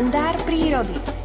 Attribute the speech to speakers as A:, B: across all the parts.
A: kalendár prírody.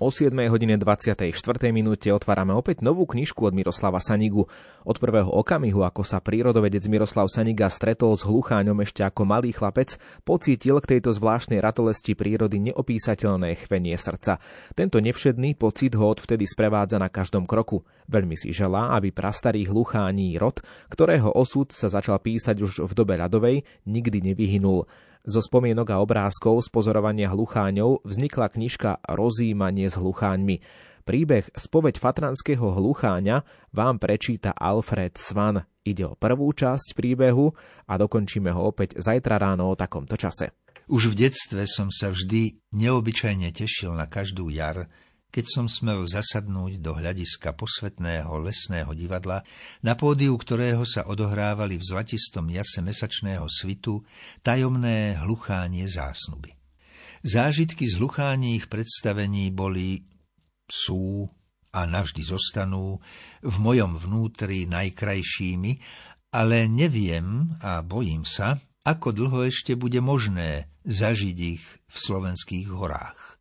A: O 7 hodine 24. minúte otvárame opäť novú knižku od Miroslava Sanigu. Od prvého okamihu, ako sa prírodovedec Miroslav Saniga stretol s hlucháňom ešte ako malý chlapec, pocítil k tejto zvláštnej ratolesti prírody neopísateľné chvenie srdca. Tento nevšedný pocit ho odvtedy sprevádza na každom kroku. Veľmi si želá, aby prastarý hluchání rod, ktorého osud sa začal písať už v dobe ľadovej, nikdy nevyhynul. Zo spomienok a obrázkov z pozorovania hlucháňov vznikla knižka Rozímanie s hlucháňmi. Príbeh Spoveď fatranského hlucháňa vám prečíta Alfred Svan. Ide o prvú časť príbehu a dokončíme ho opäť zajtra ráno o takomto čase.
B: Už v detstve som sa vždy neobyčajne tešil na každú jar, keď som smel zasadnúť do hľadiska posvetného lesného divadla, na pódiu ktorého sa odohrávali v zlatistom jase mesačného svitu tajomné hluchánie zásnuby. Zážitky z hlucháních predstavení boli, sú a navždy zostanú v mojom vnútri najkrajšími, ale neviem a bojím sa, ako dlho ešte bude možné zažiť ich v slovenských horách.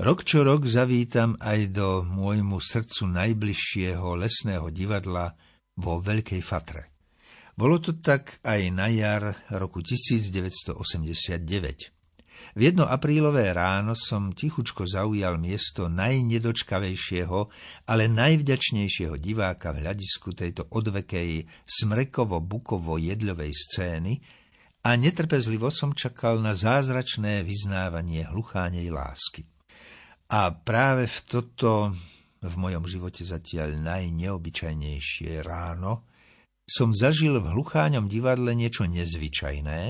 B: Rok čo rok zavítam aj do môjmu srdcu najbližšieho lesného divadla vo Veľkej Fatre. Bolo to tak aj na jar roku 1989. V jedno aprílové ráno som tichučko zaujal miesto najnedočkavejšieho, ale najvďačnejšieho diváka v hľadisku tejto odvekej smrekovo-bukovo-jedľovej scény a netrpezlivo som čakal na zázračné vyznávanie hluchánej lásky. A práve v toto v mojom živote zatiaľ najneobyčajnejšie ráno som zažil v hlucháňom divadle niečo nezvyčajné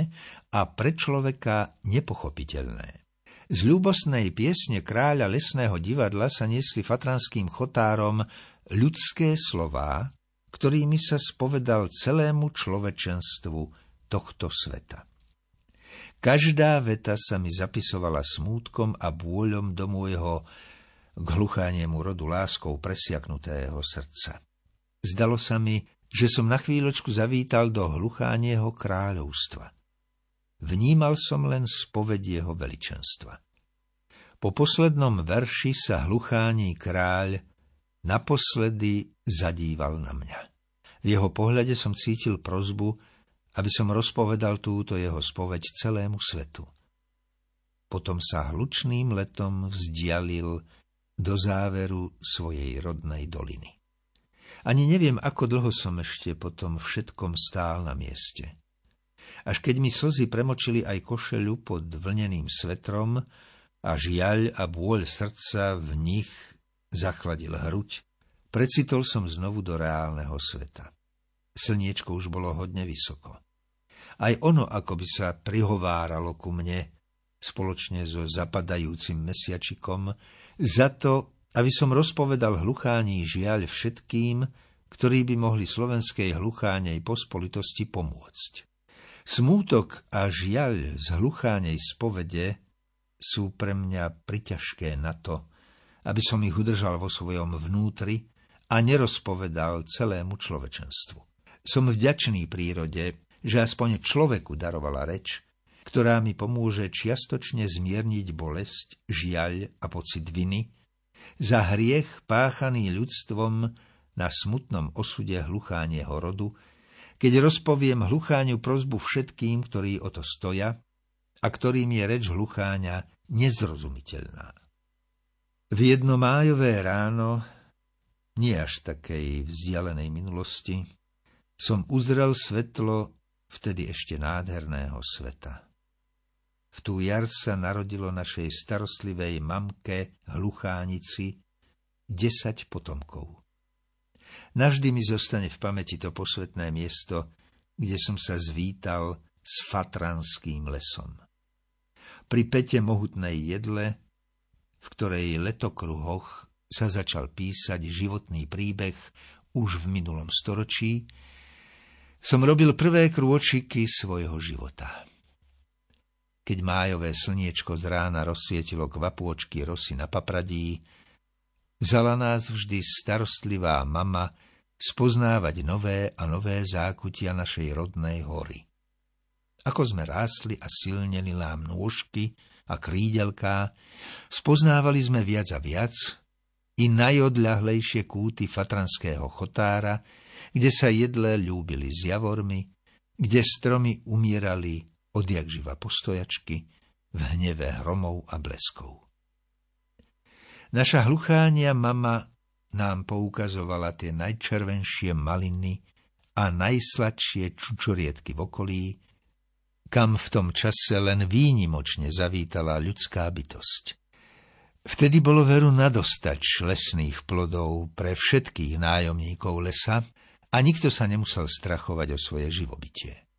B: a pre človeka nepochopiteľné. Z ľúbosnej piesne kráľa lesného divadla sa niesli fatranským chotárom ľudské slová, ktorými sa spovedal celému človečenstvu tohto sveta. Každá veta sa mi zapisovala smútkom a bôľom do môjho k hluchániemu rodu láskou presiaknutého srdca. Zdalo sa mi, že som na chvíľočku zavítal do hluchánieho kráľovstva. Vnímal som len spoved jeho veličenstva. Po poslednom verši sa hluchání kráľ naposledy zadíval na mňa. V jeho pohľade som cítil prozbu, aby som rozpovedal túto jeho spoveď celému svetu. Potom sa hlučným letom vzdialil do záveru svojej rodnej doliny. Ani neviem, ako dlho som ešte po tom všetkom stál na mieste. Až keď mi slzy premočili aj košeľu pod vlneným svetrom a žiaľ a bôľ srdca v nich zachladil hruď, precitol som znovu do reálneho sveta. Slniečko už bolo hodne vysoko. Aj ono ako by sa prihováralo ku mne, spoločne so zapadajúcim mesiačikom, za to, aby som rozpovedal hluchání žiaľ všetkým, ktorí by mohli slovenskej hluchánej pospolitosti pomôcť. Smútok a žiaľ z hluchánej spovede sú pre mňa priťažké na to, aby som ich udržal vo svojom vnútri a nerozpovedal celému človečenstvu. Som vďačný prírode, že aspoň človeku darovala reč, ktorá mi pomôže čiastočne zmierniť bolesť, žiaľ a pocit viny za hriech páchaný ľudstvom na smutnom osude hluchánieho rodu, keď rozpoviem hlucháňu prozbu všetkým, ktorí o to stoja a ktorým je reč hlucháňa nezrozumiteľná. V jedno májové ráno, nie až takej vzdialenej minulosti, som uzrel svetlo vtedy ešte nádherného sveta. V tú jar sa narodilo našej starostlivej mamke, hluchánici, desať potomkov. Navždy mi zostane v pamäti to posvetné miesto, kde som sa zvítal s fatranským lesom. Pri pete mohutnej jedle, v ktorej letokruhoch sa začal písať životný príbeh už v minulom storočí, som robil prvé krôčiky svojho života. Keď májové slniečko z rána rozsvietilo kvapôčky rosy na papradí, vzala nás vždy starostlivá mama spoznávať nové a nové zákutia našej rodnej hory. Ako sme rásli a silnili nám nôžky a krídelká, spoznávali sme viac a viac i najodľahlejšie kúty fatranského chotára, kde sa jedle ľúbili s javormi, kde stromy umierali odjak živa postojačky v hneve hromov a bleskov. Naša hluchánia mama nám poukazovala tie najčervenšie maliny a najsladšie čučoriedky v okolí, kam v tom čase len výnimočne zavítala ľudská bytosť. Vtedy bolo veru nadostač lesných plodov pre všetkých nájomníkov lesa a nikto sa nemusel strachovať o svoje živobytie.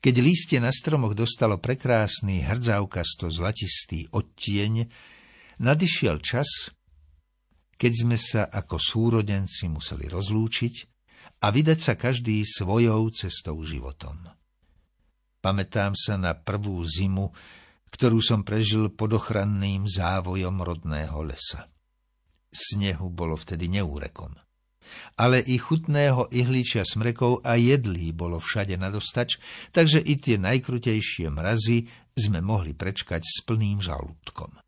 B: Keď lístie na stromoch dostalo prekrásny hrdzavkasto zlatistý odtieň, nadišiel čas, keď sme sa ako súrodenci museli rozlúčiť a vydať sa každý svojou cestou životom. Pamätám sa na prvú zimu, ktorú som prežil pod ochranným závojom rodného lesa. Snehu bolo vtedy neúrekom. Ale i chutného ihličia smrekov a jedlí bolo všade nadostač, takže i tie najkrutejšie mrazy sme mohli prečkať s plným žalúdkom.